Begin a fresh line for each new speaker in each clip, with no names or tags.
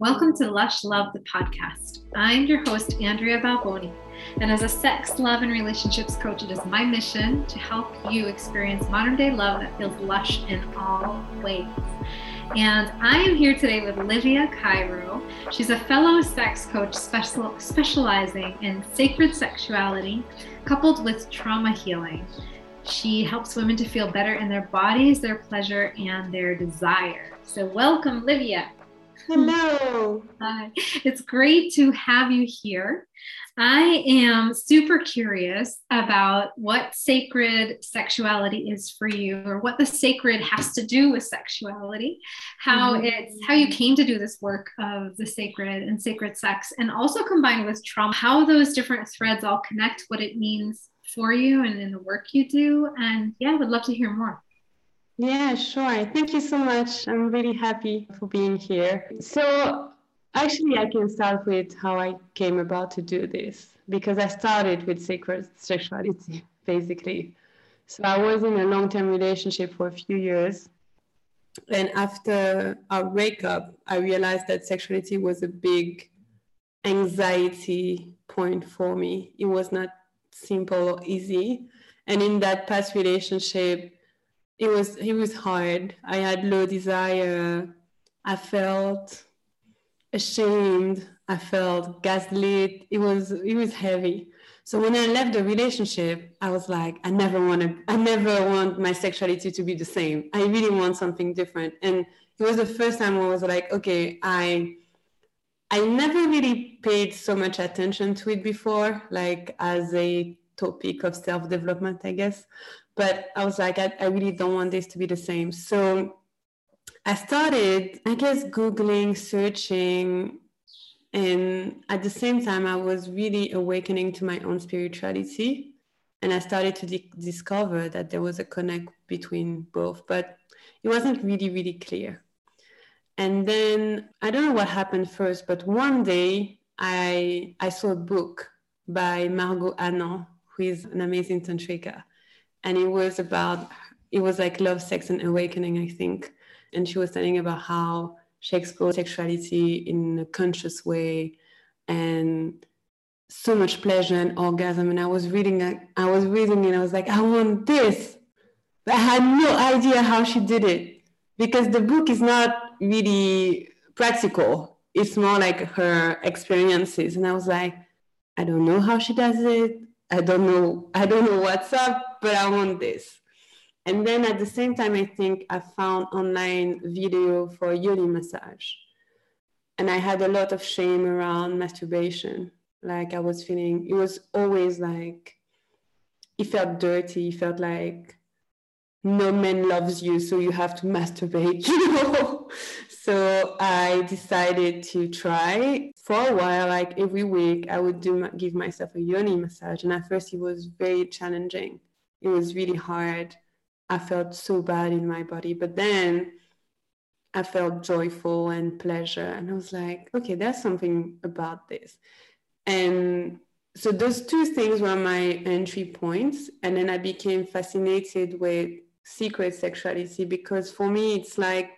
Welcome to Lush Love, the podcast. I'm your host, Andrea Balboni, and as a sex, love, and relationships coach, it is my mission to help you experience modern day love that feels lush in all ways. And I am here today with Lyvia Cairo. She's a fellow sex coach special, specializing in sacred sexuality coupled with trauma healing. She helps women to feel better in their bodies, their pleasure, and their desire. So, welcome, Lyvia.
Hello.
Hi. It's great to have you here. I am super curious about what sacred sexuality is for you or what the sacred has to do with sexuality, how mm-hmm. it's how you came to do this work of the sacred and sacred sex and also combined with trauma, how those different threads all connect, what it means for you and in the work you do and yeah, I would love to hear more.
Yeah, sure. Thank you so much. I'm really happy for being here. So, actually, I can start with how I came about to do this because I started with sacred sexuality, basically. So, I was in a long term relationship for a few years. And after our breakup, I realized that sexuality was a big anxiety point for me. It was not simple or easy. And in that past relationship, it was it was hard. I had low desire. I felt ashamed. I felt gaslit. It was it was heavy. So when I left the relationship, I was like, I never want to. I never want my sexuality to be the same. I really want something different. And it was the first time I was like, okay, I. I never really paid so much attention to it before, like as a topic of self development, I guess. But I was like, I, I really don't want this to be the same. So I started, I guess, Googling, searching. And at the same time, I was really awakening to my own spirituality. And I started to di- discover that there was a connect between both, but it wasn't really, really clear. And then I don't know what happened first, but one day I, I saw a book by Margot Anand, who is an amazing tantrika and it was about it was like love sex and awakening i think. And she was telling about how she explored sexuality in a conscious way and so much pleasure and orgasm. And i was reading i was reading and i was like i want this. But i had no idea how she did it because the book is not really practical. It's more like her experiences. And i was like i don't know how she does it I don't know, I don't know what's up, but I want this. And then at the same time, I think I found online video for yoni massage. And I had a lot of shame around masturbation. Like I was feeling, it was always like, it felt dirty. It felt like no man loves you, so you have to masturbate, you know? So I decided to try for a while, like every week, I would do give myself a yoni massage. And at first, it was very challenging. It was really hard. I felt so bad in my body. But then I felt joyful and pleasure. And I was like, okay, there's something about this. And so those two things were my entry points. And then I became fascinated with sacred sexuality because for me, it's like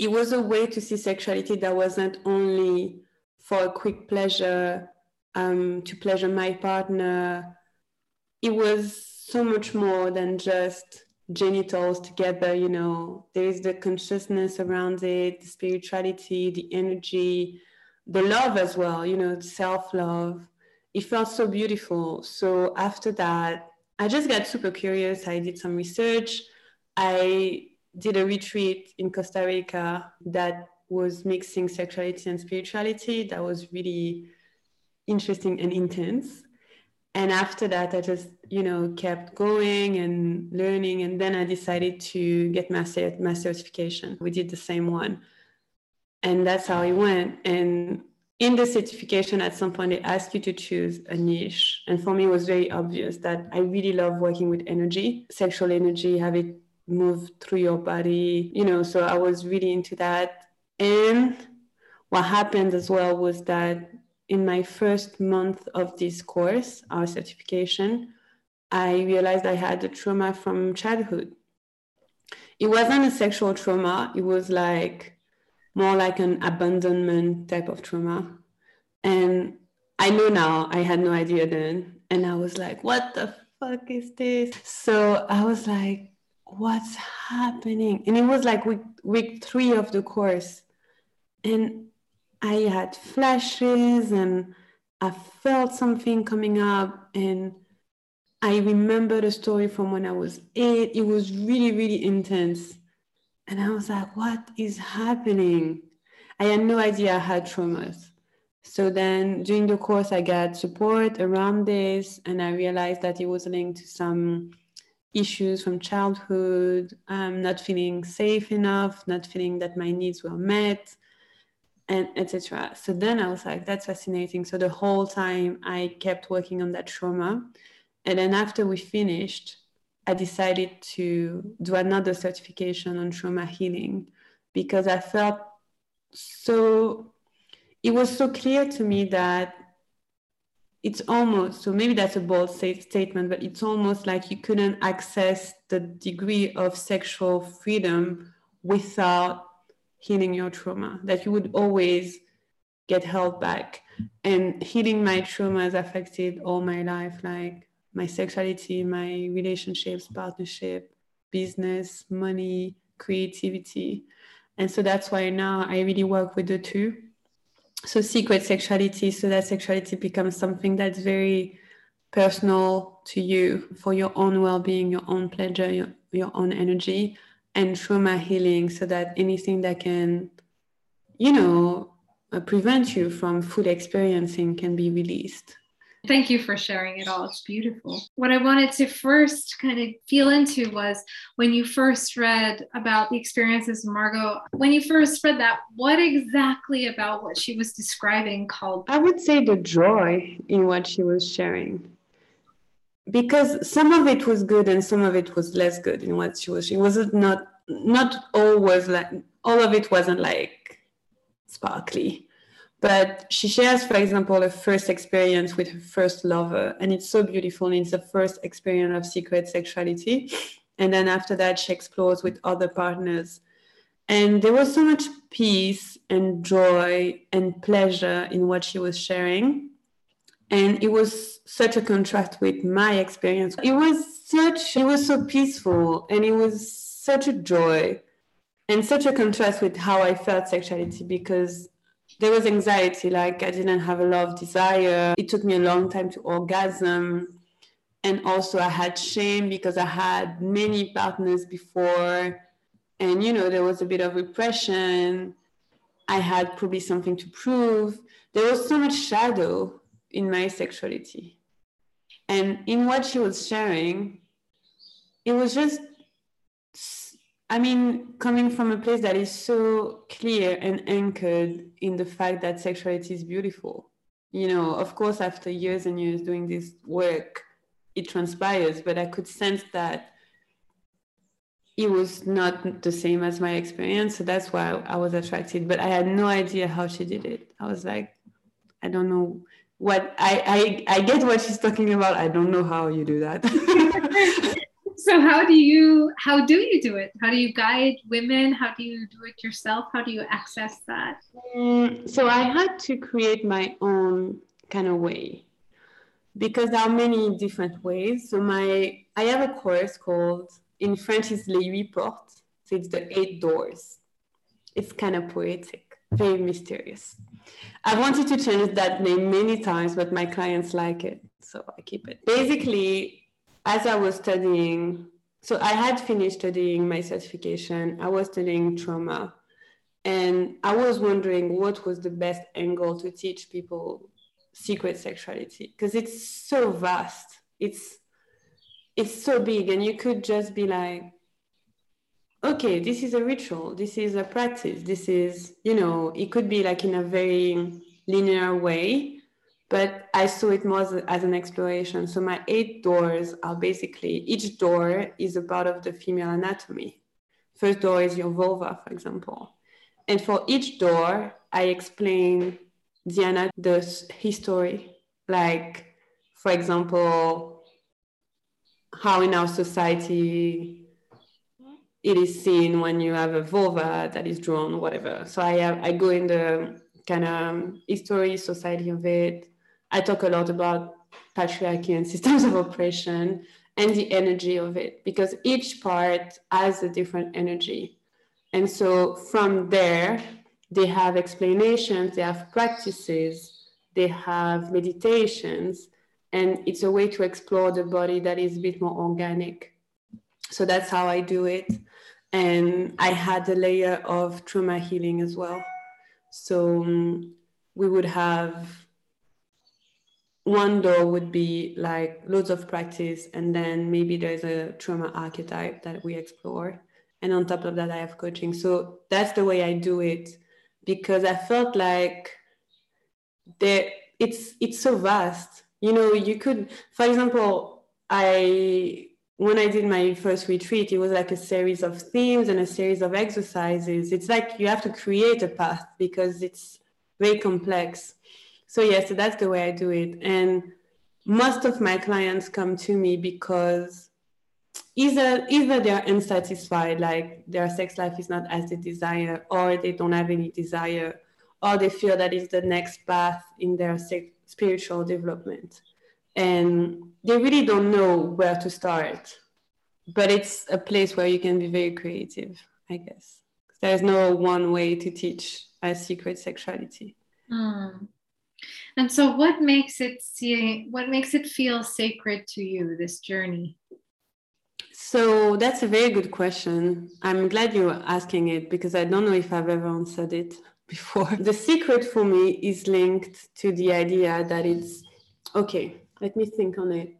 it was a way to see sexuality that wasn't only for a quick pleasure, um, to pleasure my partner. It was so much more than just genitals together, you know. There is the consciousness around it, the spirituality, the energy, the love as well, you know, self love. It felt so beautiful. So after that, I just got super curious. I did some research. I did a retreat in Costa Rica that was mixing sexuality and spirituality. That was really interesting and intense. And after that, I just, you know, kept going and learning. And then I decided to get my, my certification. We did the same one. And that's how it went. And in the certification, at some point, they ask you to choose a niche. And for me, it was very obvious that I really love working with energy, sexual energy, have it move through your body, you know. So I was really into that. And what happened as well was that in my first month of this course, our certification, I realized I had a trauma from childhood. It wasn't a sexual trauma, it was like more like an abandonment type of trauma. And I know now, I had no idea then. And I was like, what the fuck is this? So I was like, what's happening? And it was like week, week three of the course. And I had flashes and I felt something coming up. And I remember the story from when I was eight. It was really, really intense. And I was like, what is happening? I had no idea I had traumas. So then during the course, I got support around this, and I realized that it was linked to some issues from childhood, um, not feeling safe enough, not feeling that my needs were met, and etc. So then I was like, that's fascinating. So the whole time I kept working on that trauma. And then after we finished, I decided to do another certification on trauma healing because I felt so, it was so clear to me that it's almost, so maybe that's a bold statement, but it's almost like you couldn't access the degree of sexual freedom without healing your trauma, that you would always get held back. And healing my trauma has affected all my life, like my sexuality, my relationships, partnership, business, money, creativity. And so that's why now I really work with the two. So sacred sexuality, so that sexuality becomes something that's very personal to you for your own well-being, your own pleasure, your, your own energy, and trauma healing, so that anything that can, you know, uh, prevent you from full experiencing can be released.
Thank you for sharing it all. It's beautiful. What I wanted to first kind of feel into was when you first read about the experiences of Margot, when you first read that, what exactly about what she was describing called?
I would say the joy in what she was sharing. Because some of it was good and some of it was less good in what she was. She wasn't not not all was like all of it wasn't like sparkly but she shares, for example, a first experience with her first lover, and it's so beautiful. And it's the first experience of sacred sexuality. And then after that, she explores with other partners. And there was so much peace and joy and pleasure in what she was sharing. And it was such a contrast with my experience. It was such, it was so peaceful and it was such a joy and such a contrast with how I felt sexuality because there was anxiety like i didn't have a lot of desire. It took me a long time to orgasm. And also i had shame because i had many partners before. And you know there was a bit of repression. I had probably something to prove. There was so much shadow in my sexuality. And in what she was sharing it was just I mean, coming from a place that is so clear and anchored in the fact that sexuality is beautiful. You know, of course, after years and years doing this work, it transpires, but I could sense that it was not the same as my experience. So that's why I was attracted. But I had no idea how she did it. I was like, I don't know what I I, I get what she's talking about. I don't know how you do that.
so how do you how do you do it? How do you guide women? How do you do it yourself? How do you access that?
Um, so i had to create my own kind of way because there are many different ways. So my i have a course called in french is les huit portes. So it's the eight doors. It's kind of poetic very mysterious. I wanted to change that name many times but my clients like it so i keep it. Basically as I was studying, so I had finished studying my certification, I was studying trauma. And I was wondering what was the best angle to teach people sacred sexuality because it's so vast. It's it's so big and you could just be like okay this is a ritual this is a practice this is you know it could be like in a very linear way but I saw it more as, as, an exploration. So my eight doors are basically each door is a part of the female anatomy. First door is your vulva, for example, and for each door I explain the, the history, like for example, how in our society it is seen when you have a vulva that is drawn, whatever. So I have, I go in the kind of history, society of it. I talk a lot about patriarchy and systems of oppression and the energy of it because each part has a different energy. And so from there, they have explanations, they have practices, they have meditations, and it's a way to explore the body that is a bit more organic. So that's how I do it. And I had a layer of trauma healing as well. So um, we would have one door would be like loads of practice, and then maybe there's a trauma archetype that we explore. And on top of that, I have coaching. So that's the way I do it because I felt like there it's it's so vast. You know, you could, for example, I when I did my first retreat, it was like a series of themes and a series of exercises. It's like you have to create a path because it's very complex. So yes, yeah, so that's the way I do it. And most of my clients come to me because either either they're unsatisfied, like their sex life is not as they desire, or they don't have any desire, or they feel that it's the next path in their spiritual development and they really don't know where to start but it's a place where you can be very creative i guess there's no one way to teach a sacred sexuality
mm. And so what makes it see what makes it feel sacred to you this journey
so that's a very good question i'm glad you're asking it because i don't know if i've ever answered it before the sacred for me is linked to the idea that it's okay let me think on it.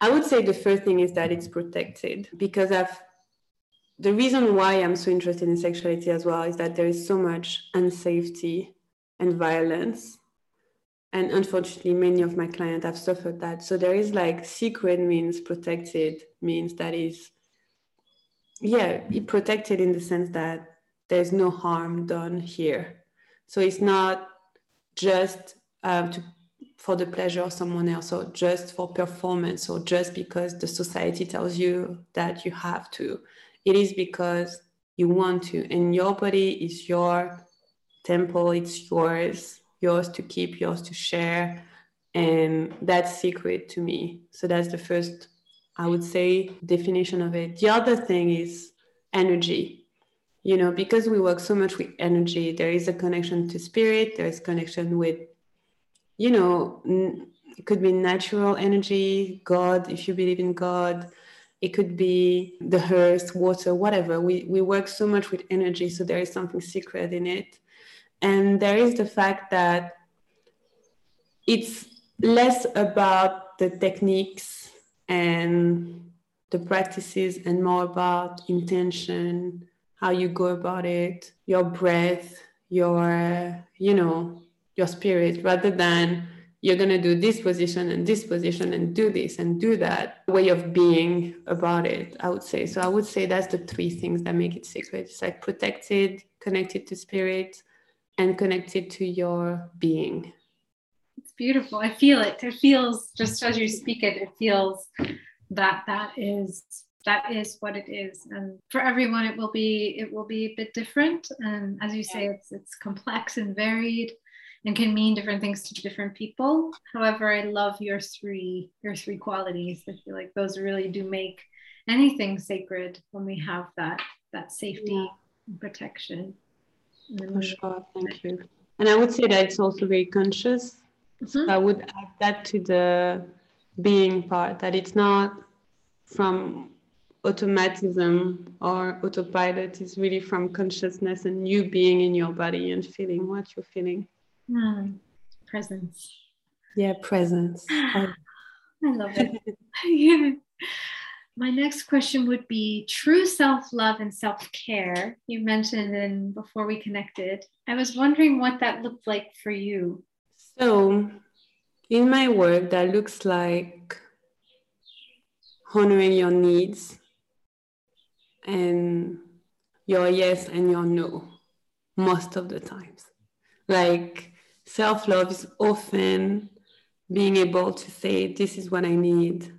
I would say the first thing is that it's protected because I've the reason why I'm so interested in sexuality as well is that there is so much unsafety and violence. And unfortunately, many of my clients have suffered that. So there is like sacred means protected means that is, yeah, protected in the sense that there's no harm done here. So it's not just um, to for the pleasure of someone else or just for performance or just because the society tells you that you have to. It is because you want to, and your body is your temple, it's yours, yours to keep, yours to share. And that's sacred to me. So that's the first, I would say, definition of it. The other thing is energy. You know, because we work so much with energy, there is a connection to spirit, there is connection with you know, it could be natural energy, God, if you believe in God. It could be the earth, water, whatever. We, we work so much with energy, so there is something sacred in it. And there is the fact that it's less about the techniques and the practices and more about intention, how you go about it, your breath, your, you know, your spirit rather than you're going to do this position and this position and do this and do that way of being about it i would say. So i would say that's the three things that make it sacred. It's like protected connected to spirit and connected to your being
it's beautiful i feel it it feels just as you speak it it feels that that is that is what it is and for everyone it will be it will be a bit different and as you say it's it's complex and varied and can mean different things to different people. However, I love your three your three qualities. I feel like those really do make anything sacred when we have that that safety yeah. and protection.
For sure, thank you. And I would say that it's also very conscious. Mm-hmm. I would add that to the being part, that it's not from automatism or autopilot, it's really from consciousness and you being in your body and feeling what you're feeling.
Mm, presence.
Yeah, presence.
I love it. yeah. My next question would be true self love and self care. You mentioned in before we connected. I was wondering what that looked like for you.
So, in my work, that looks like honoring your needs and your yes and your no most of the times. Like, Self love is often being able to say, This is what I need.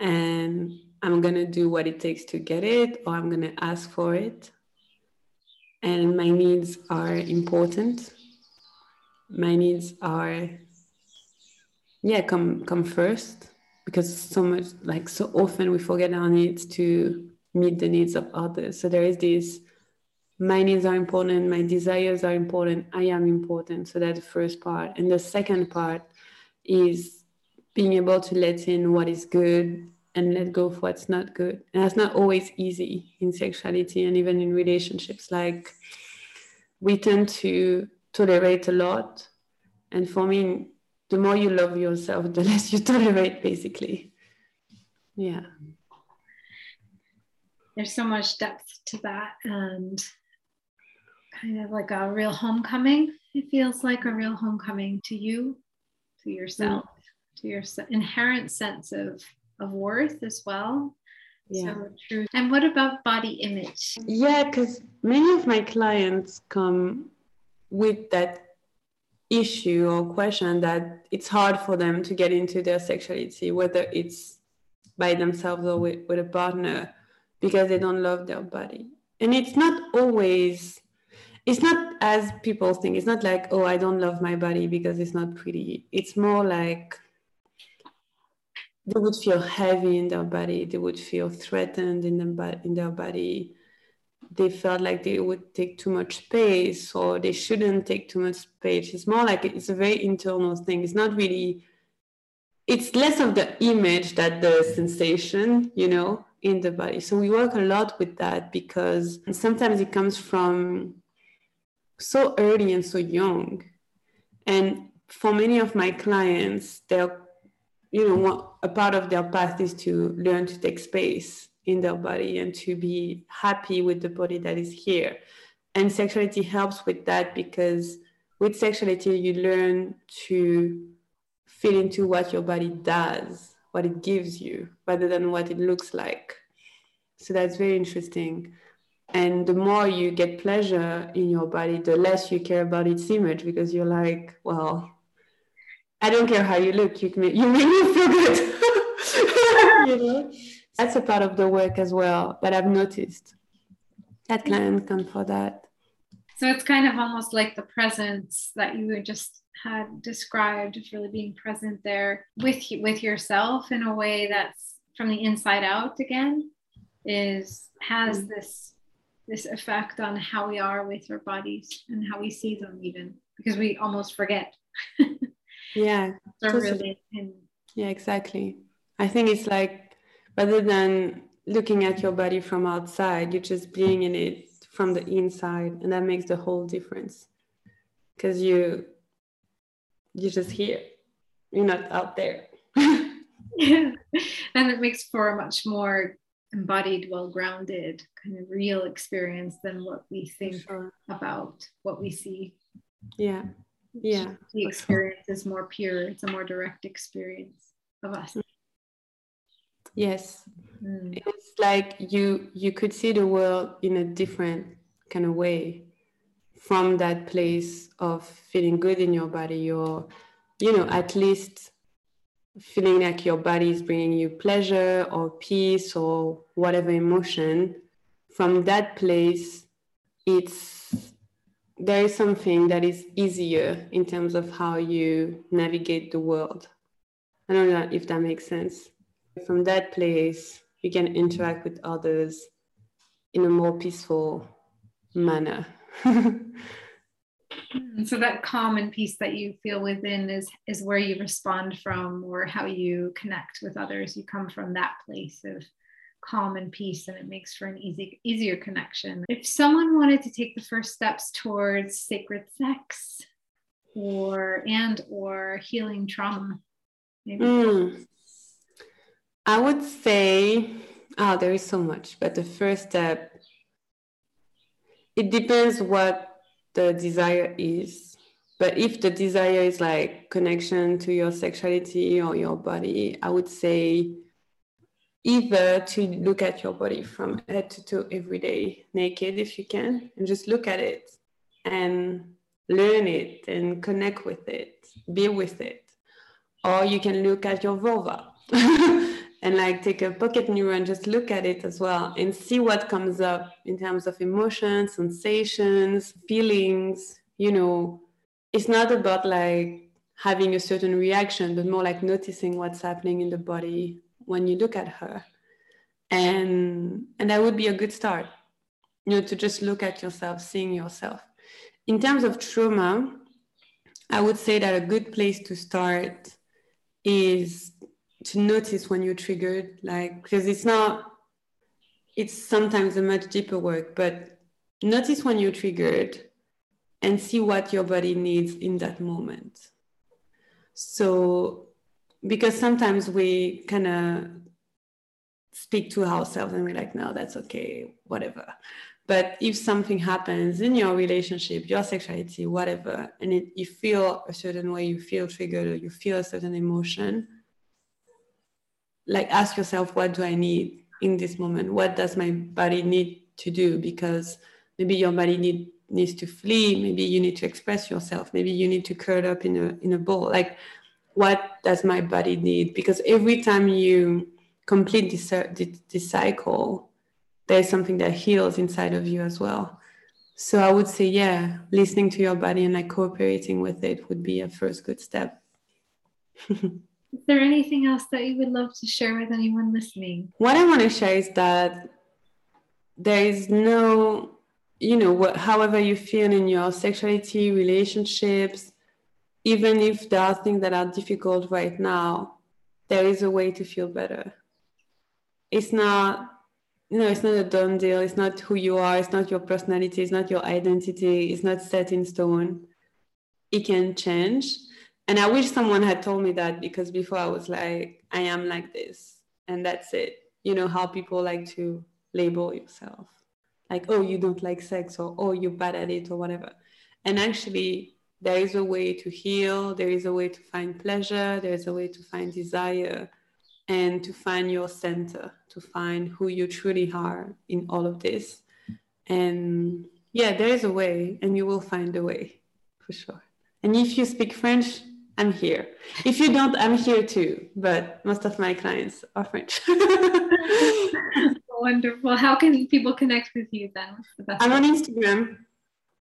And I'm going to do what it takes to get it or I'm going to ask for it. And my needs are important. My needs are, yeah, come come first because so much like so often we forget our needs to meet the needs of others. So there is this my needs are important, my desires are important, I am important. So that's the first part. And the second part is being able to let in what is good and let go of what's not good. And that's not always easy in sexuality and even in relationships. Like we tend to tolerate a lot. And for me, the more you love yourself, the less you tolerate, basically. Yeah.
There's so much depth to that. And kind of like a real homecoming. It feels like a real homecoming to you, to yourself, mm. To your inherent sense of, of worth as well. Yeah. So true. And what about body image?
Yeah, because many of my clients come with that issue or question that it's hard for them to get into their sexuality, whether it's by themselves or with, with a partner, because they don't love their body. And it's not always it's not as people think it's not like oh i don't love my body because it's not pretty it's more like they would feel heavy in their body they would feel threatened in, them, in their body. They felt like they would take too much space or they shouldn't take too much space. It's more like it's a very internal thing. It's not really it's less of the image that the sensation you know in the body. So we work a lot with that because sometimes it comes from so early and so young. And for many of my clients, they're, you know, a part of their path is to learn to take space in their body and to be happy with the body that is here. And sexuality helps with that because with sexuality, you learn to fit into what your body does, what it gives you, rather than what it looks like. So that's very interesting. And the more you get pleasure in your body, the less you care about its image because you're like, well, I don't care how you look, you, make, you make me feel good. you know? That's a part of the work as well that I've noticed. That client come for that.
So it's kind of almost like the presence that you just had described, of really being present there with with yourself in a way that's from the inside out again, is has mm. this this effect on how we are with our bodies and how we see them even because we almost forget
yeah
really
yeah exactly i think it's like rather than looking at your body from outside you're just being in it from the inside and that makes the whole difference because you you're just here you're not out there
yeah and it makes for a much more embodied, well grounded, kind of real experience than what we think sure. about what we see.
Yeah. Yeah.
The experience is more pure, it's a more direct experience of us.
Yes. Mm. It's like you you could see the world in a different kind of way from that place of feeling good in your body or you know at least feeling like your body is bringing you pleasure or peace or whatever emotion from that place it's there is something that is easier in terms of how you navigate the world. I don't know if that makes sense. From that place you can interact with others in a more peaceful manner.
So that calm and peace that you feel within is is where you respond from or how you connect with others. You come from that place of calm and peace and it makes for an easy easier connection. If someone wanted to take the first steps towards sacred sex or and or healing trauma, maybe
mm. I would say oh there is so much, but the first step it depends what the desire is. But if the desire is like connection to your sexuality or your body, I would say either to look at your body from head to toe every day, naked if you can, and just look at it and learn it and connect with it, be with it. Or you can look at your vulva and like take a pocket mirror and just look at it as well and see what comes up in terms of emotions, sensations, feelings. You know, it's not about like having a certain reaction, but more like noticing what's happening in the body when you look at her. And and that would be a good start. You know, to just look at yourself, seeing yourself. In terms of trauma, I would say that a good place to start is to notice when you're triggered, like because it's not it's sometimes a much deeper work, but notice when you're triggered and see what your body needs in that moment. So because sometimes we kind of speak to ourselves and we're like, no, that's okay, whatever. But if something happens in your relationship, your sexuality, whatever, and it, you feel a certain way, you feel triggered, or you feel a certain emotion, like ask yourself, what do I need in this moment? What does my body need to do? Because maybe your body need, needs to flee. Maybe you need to express yourself. Maybe you need to curl up in a in a ball. Like, what does my body need? Because every time you complete this, uh, this cycle, there's something that heals inside of you as well. So I would say, yeah, listening to your body and like cooperating with it would be a first good step.
is there anything else that you would love to share with anyone listening?
What I want to share is that there is no, you know, what, however you feel in your sexuality, relationships, even if there are things that are difficult right now, there is a way to feel better. It's not you know, it's not a done deal. It's not who you are. It's not your personality. It's not your identity. It's not set in stone. It can change. And I wish someone had told me that because before I was like, I am like this, and that's it. You know how people like to label yourself, like, oh, you don't like sex, or oh, you're bad at it, or whatever. And actually, there is a way to heal. There is a way to find pleasure. There is a way to find desire and to find your center, to find who you truly are in all of this. And yeah, there is a way, and you will find a way for sure. And if you speak French, I'm here. If you don't, I'm here too. But most of my clients are French.
Wonderful. How can people connect with you then? What's the best
I'm on Instagram,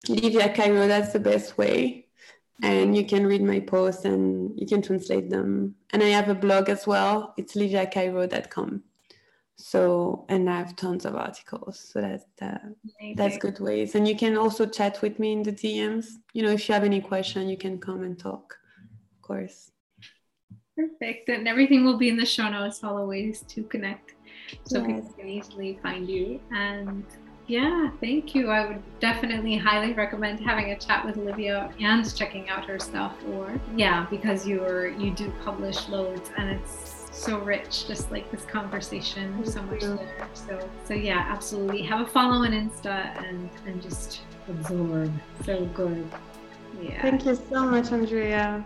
Lyvia Cairo. That's the best way and you can read my posts and you can translate them. And I have a blog as well. It's lyviacairo.com. So and I have tons of articles. So that's uh, that's good ways. And you can also chat with me in the DMs. You know, if you have any question, you can come and talk. Of course.
Perfect. And everything will be in the show notes, all the ways to connect. So yes. people can easily find you. And yeah, thank you. I would definitely highly recommend having a chat with Lyvia and checking out her stuff or yeah, because you're you do publish loads and it's so rich, just like this conversation. There's so much there. So so yeah, absolutely. Have a follow on Insta and and just absorb. So good.
Yeah. Thank you so much, Andrea.